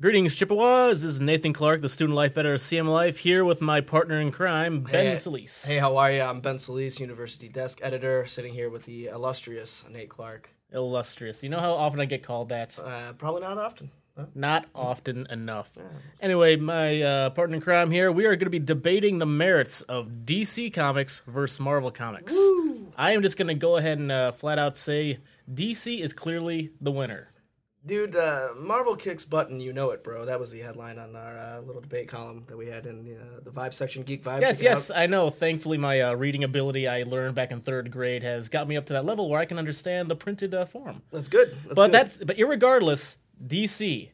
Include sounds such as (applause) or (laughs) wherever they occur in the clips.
Greetings, Chippewas. This is Nathan Clark, the student life editor of CM Life, here with my partner in crime, Ben Hey, Solis. Hey, how are you? I'm Ben Solis, University Desk Editor, sitting here with the illustrious Nate Clark. Illustrious. You know how often I get called that? Uh, probably not often. Huh? Not often enough. Anyway, my uh, partner in crime here, we are going to be debating the merits of DC Comics versus Marvel Comics. I am just going to go ahead and uh, flat out say DC is clearly the winner. Dude, uh, Marvel kicks butt and you know it, bro. That was the headline on our uh, little debate column that we had in the, uh, the Vibe section, Geek Vibe. Yes, yes, out. I know. Thankfully, my uh, reading ability I learned back in third grade has got me up to that level where I can understand the printed uh, form. That's good. That's but good. that, but irregardless, DC,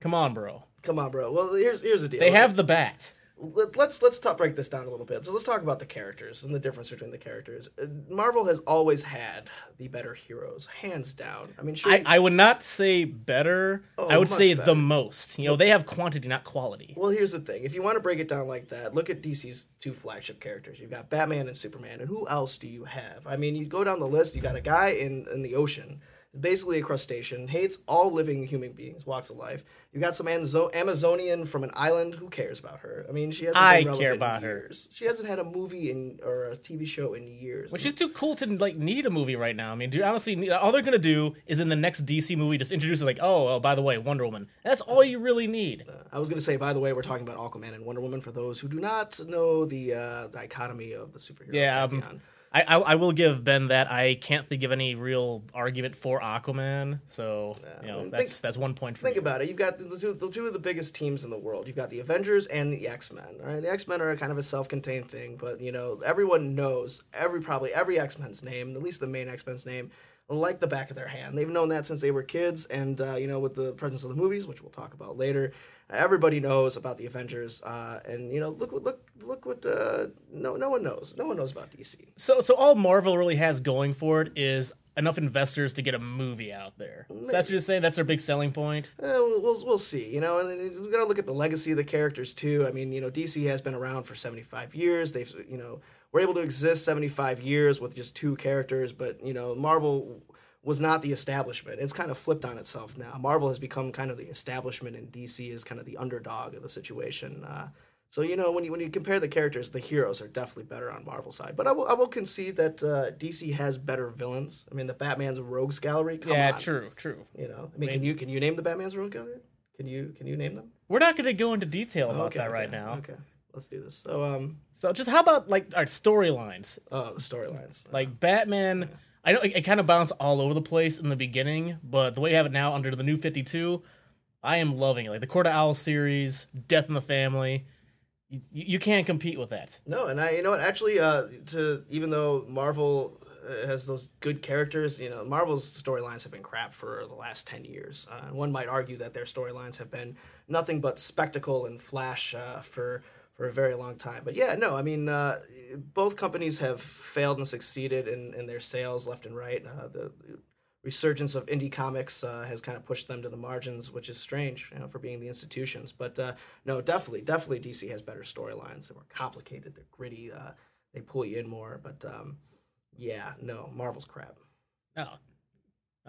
come on, bro. Come on, bro. Well, here's here's the deal. They have the bat. Let, let's let's talk, break this down a little bit. So let's talk about the characters and the difference between the characters. Uh, Marvel has always had the better heroes, hands down. I mean, sure, I, I would not say better. Oh, I would say better. the most. You know, they have quantity, not quality. Well, here's the thing. If you want to break it down like that, look at DC's two flagship characters. You've got Batman and Superman, and who else do you have? I mean, you go down the list. You got a guy in in the ocean, basically a crustacean, hates all living human beings, walks of life. You got some Amzo- Amazonian from an island. Who cares about her? I mean, she hasn't. I care about her. She hasn't had a movie in or a TV show in years. Which is too cool to like need a movie right now. I mean, dude, honestly, all they're gonna do is in the next DC movie just introduce it like, oh, oh, by the way, Wonder Woman. That's all you really need. I was going to say, by the way, we're talking about Aquaman and Wonder Woman for those who do not know the uh, dichotomy of the superhero. Yeah, um. I, I I will give Ben that. I can't think of any real argument for Aquaman. So you know, and that's that's one point for Think me. about it. You've got the, the, two, the two of the biggest teams in the world. You've got the Avengers and the X Men. All right, the X Men are kind of a self-contained thing, but you know everyone knows every probably every X Men's name, at least the main X Men's name, like the back of their hand. They've known that since they were kids, and uh, you know with the presence of the movies, which we'll talk about later, everybody knows about the Avengers. Uh, and you know look what look look what uh, no no one knows. No one knows about DC. So so all Marvel really has going for it is enough investors to get a movie out there. So that's what you're saying. That's their big selling point. Uh, we'll, we'll we'll see. You know, and we got to look at the legacy of the characters too. I mean, you know, DC has been around for seventy five years. They've you know were able to exist seventy five years with just two characters. But you know, Marvel was not the establishment. It's kind of flipped on itself now. Marvel has become kind of the establishment, and DC is kind of the underdog of the situation. Uh, so you know, when you when you compare the characters, the heroes are definitely better on Marvel side. But I will I will concede that uh, DC has better villains. I mean, the Batman's Rogues Gallery. Come yeah, on. true, true. You know, I mean, can you can you name the Batman's Rogue Gallery? Can you can you name them? We're not going to go into detail about okay, that right okay, now. Okay, let's do this. So, um, So just how about like our storylines? oh, the storylines. Like Batman, I know it, it kind of bounced all over the place in the beginning, but the way you have it now under the new 52, I am loving it. Like the Court of Owl series, Death in the Family, you, you can't compete with that. No, and I, you know what? Actually, uh, to even though Marvel uh, has those good characters, you know, Marvel's storylines have been crap for the last ten years. Uh, one might argue that their storylines have been nothing but spectacle and flash uh, for for a very long time. But yeah, no, I mean, uh, both companies have failed and succeeded in, in their sales left and right. Uh, the resurgence of indie comics uh, has kind of pushed them to the margins, which is strange, you know, for being the institutions. But uh, no, definitely, definitely, DC has better storylines. They're more complicated. They're gritty. Uh, they pull you in more. But um, yeah, no, Marvel's crap. Oh,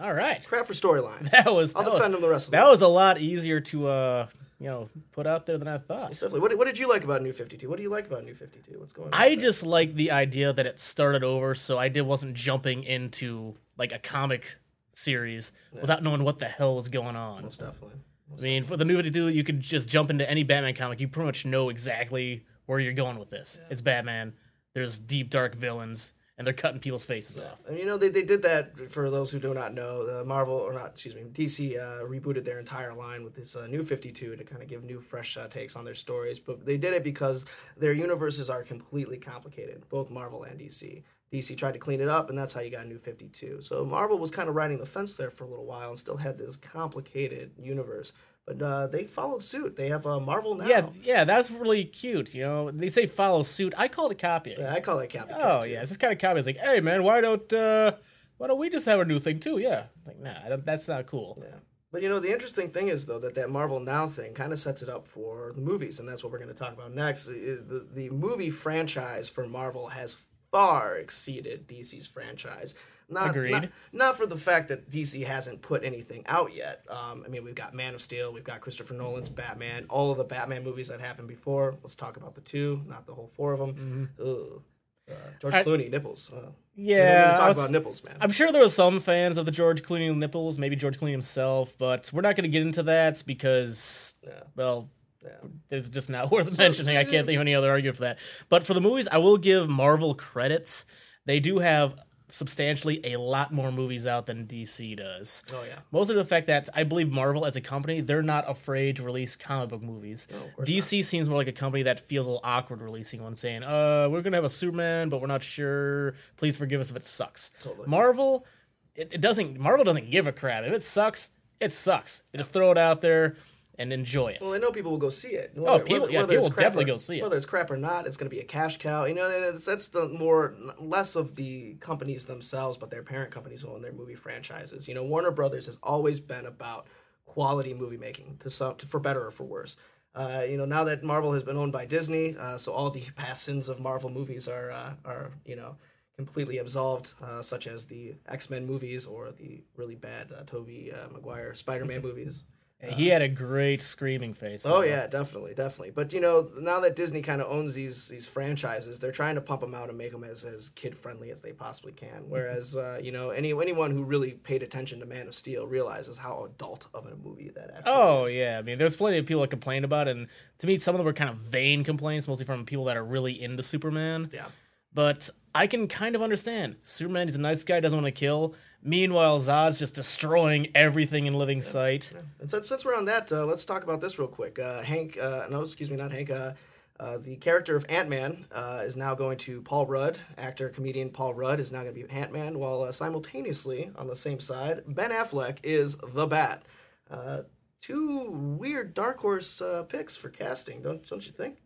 all right. Crap for storylines. (laughs) That was I'll that was, defend them the rest of the that way. was a lot easier to uh you know put out there than I thought. Definitely. What, what did you like about New Fifty Two? What do you like about New Fifty Two? What's going on? I just like the idea that it started over, so I did wasn't jumping into like a comic series without knowing what the hell was going on. most definitely. I mean, for the new 52, you could just jump into any Batman comic. You pretty much know exactly where you're going with this. It's Batman. There's deep, dark villains, and they're cutting people's faces off. And you know they, they did that for those who do not know. Uh, Marvel or not, excuse me, DC uh, rebooted their entire line with this uh, new Fifty Two to kind of give new, fresh uh, takes on their stories. But they did it because their universes are completely complicated, both Marvel and DC. DC tried to clean it up, and that's how you got New Fifty Two. So Marvel was kind of riding the fence there for a little while and still had this complicated universe. But uh, they followed suit. They have uh, Marvel now. Yeah, yeah, that's really cute. You know, they say follow suit. I call it copying. Yeah, I call it copycat. oh too. yeah, it's just kind of copy. It's like, hey man, why don't uh, why don't we just have a new thing too? Yeah, like nah, that's not cool. Yeah. But you know, the interesting thing is though that that Marvel Now thing kind of sets it up for the movies, and that's what we're going to talk about next. I- The the movie franchise for Marvel has far exceeded DC's franchise. Not, Agreed. Not, not for the fact that DC hasn't put anything out yet. Um, I mean, we've got Man of Steel, we've got Christopher Nolan's Batman, all of the Batman movies that happened before. Let's talk about the two, not the whole four of them. Ugh. Uh, George I- Clooney nipples. Uh, Yeah, talk was- about nipples, man. I'm sure there was some fans of the George Clooney nipples, maybe George Clooney himself, but we're not going to get into that because, Yeah. well, Yeah. it's just not worth mentioning. I can't think of any other argument for that. But for the movies, I will give Marvel credits. They do have substantially a lot more movies out than DC does. Oh yeah. Mostly the fact that I believe Marvel as a company, they're not afraid to release comic book movies. No, DC seems more like a company that feels a little awkward releasing one, saying, "Uh, we're gonna have a Superman, but we're not sure. Please forgive us if it sucks." Totally. Marvel, it, it doesn't. Marvel doesn't give a crap if it sucks. It sucks. They just throw it out there and enjoy it. Well, I know people will go see it. Oh, people- yeah, people will definitely or- go see it. Whether it's crap or not, it's going to be a cash cow. You know, that's the more less of the companies themselves, but their parent companies who own their movie franchises. You know, Warner Brothers has always been about quality movie making, to some, to, for better or for worse. Uh, you know, now that Marvel has been owned by Disney, uh, so all the (laughs) past sins of Marvel movies are uh, are you know completely absolved, uh, such as the X Men movies or the really bad uh, Tobey uh, Maguire Spider Man (laughs) movies. He had a great screaming face. Oh yeah, definitely, definitely. But you know, now that Disney kind of owns these these franchises, they're trying to pump them out and make them as, as kid friendly as they possibly can. Whereas, uh, you know, any anyone who really paid attention to Man of Steel realizes how adult of a movie that actually. Oh is. yeah, I mean, there's plenty of people that complained about it, and to me, some of them were kind of vain complaints, mostly from people that are really into Superman. yeah, But I can kind of understand. Superman He's a nice guy, doesn't want to kill. Meanwhile, Zod's just destroying everything in living sight. And since, since we're on that, uh, let's talk about this real quick. Uh, Hank, uh, no, excuse me, not Hank. Uh, uh, the character of Ant Man uh, is now going to Paul Rudd. Actor, comedian Paul Rudd is now going to be Ant Man, while uh, simultaneously on the same side, Ben Affleck is the Bat. Uh, two weird dark horse uh, picks for casting, don't don't you think?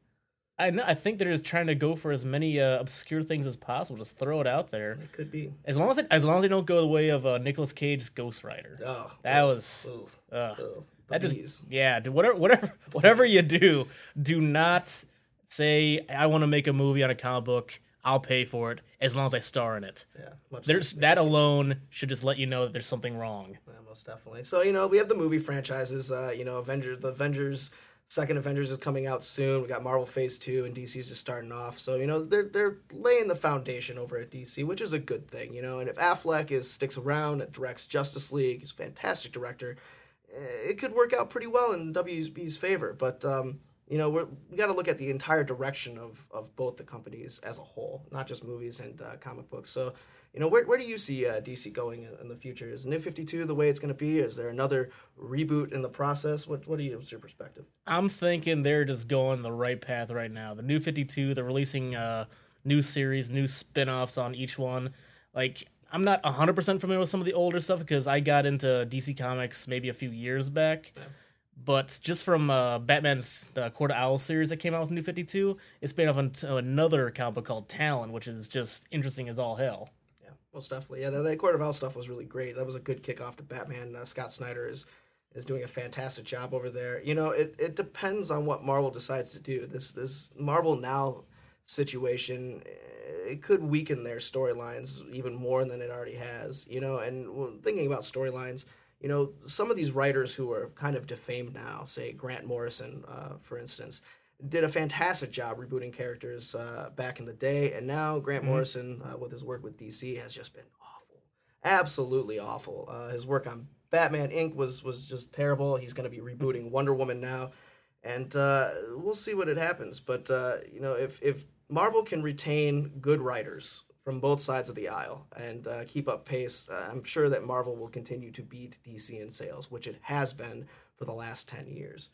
I know. I think they're just trying to go for as many uh, obscure things as possible. Just throw it out there. It could be. As long as they, as long as they don't go the way of uh, Nicolas Cage's Ghost Rider. Oh, That ugh, was- ugh, Uh, ugh. that just yeah. Whatever whatever (laughs) whatever you do, do not say I want to make a movie on a comic book. I'll pay for it as long as I star in it. yeah. Much There's that alone should just let you know that there's something wrong. Yeah, most definitely. So you know, we have the movie franchises. Uh, you know, Avengers. The Avengers. Second Avengers is coming out soon. We got Marvel Phase Two, and DC's just starting off. So you know, they're they're laying the foundation over at DC, which is a good thing. You know, and if Affleck is sticks around, and directs Justice League, he's a fantastic director. eh, It could work out pretty well in WB's favor. But um, you know, we got to look at the entire direction of of both the companies as a whole, not just movies and uh, comic books. So you know, where, where do you see uh, DC going in, in the future? Is New 52 the way it's going to be? Is there another reboot in the process? What what do you, what's your perspective? I'm thinking they're just going the right path right now. The new 52, they're releasing uh, new series, new spin offs on each one. Like, I'm not 100% familiar with some of the older stuff because I got into DC Comics maybe a few years back. But just from uh, Batman's the Court of Owls series that came out with New 52, it's spin off into another comic book called Talon, which is just interesting as all hell. Most definitely. Yeah, that, that Owls stuff was really great. That was a good kickoff to Batman. Uh, Scott Snyder is is doing a fantastic job over there. You know, it, it depends on what Marvel decides to do. This this Marvel Now situation, eh, it could weaken their storylines even more than it already has. You know, and thinking about storylines, you know, some of these writers who are kind of defamed now, say Grant Morrison, uh, for instance, did a fantastic job rebooting characters uh, back in the day, and now Grant Morrison, uh, with his work with DC, has just been awful, absolutely awful. Uh, his work on Batman Inc. was was just terrible. He's going to be rebooting Wonder Woman now, and uh, we'll see what it happens. But uh, you know, if if Marvel can retain good writers from both sides of the aisle and uh, keep up pace, uh, I'm sure that Marvel will continue to beat DC in sales, which it has been for the last ten years.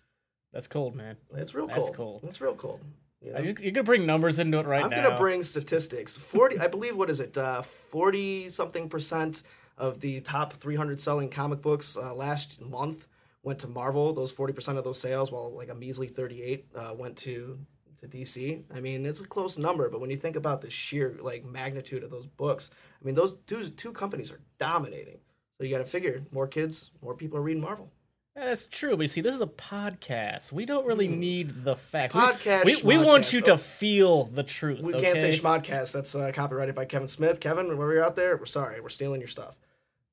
That's cold, man. It's real That's cold. cold. It's real cold. You know? You- You're going to bring numbers into it right I'm now. gonna bring statistics. Forty, I believe. What is it? Uh, Forty something percent of the top 300 selling comic books uh, last month went to Marvel. Those 40 percent of those sales, while like a measly 38 uh, went to to DC. I mean, it's a close number, but when you think about the sheer like magnitude of those books, I mean, those two two companies are dominating. So you got to figure more kids, more people are reading Marvel. That's true, but see, this is a podcast. We don't really need the facts. Podcast, We, we, want you to feel the truth. We can't say schmodcast. That's uh, copyrighted by Kevin Smith. Kevin, whenever you're out there, we're sorry. We're stealing your stuff.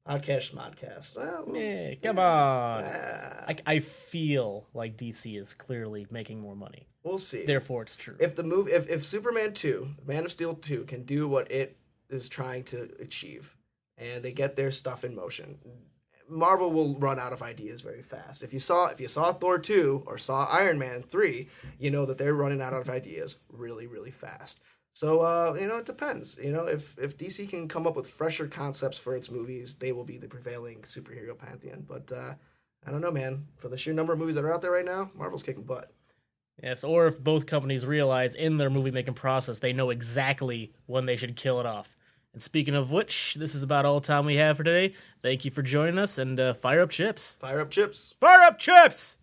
Podcast, schmodcast. Well, Yeah, come on. uh, I, I feel like DC is clearly making more money. we'll see. Therefore, it's true. if the move if, if superman 2 man of steel 2 can do what it is trying to achieve and they get their stuff in motion marvel will run out of ideas very fast. If you saw if you saw thor 2 or saw iron man 3 you know that they're running out of ideas really really fast. So uh, you know it depends. You know if if dc can come up with fresher concepts for its movies they will be the prevailing superhero pantheon. But uh, i don't know man. For the sheer number of movies that are out there right now marvel's kicking butt. Yes, or if both companies realize in their movie making process they know exactly when they should kill it off. And speaking of which, this is about all the time we have for today. Thank you for joining us and uh, fire up chips. fire up chips Fire up chips!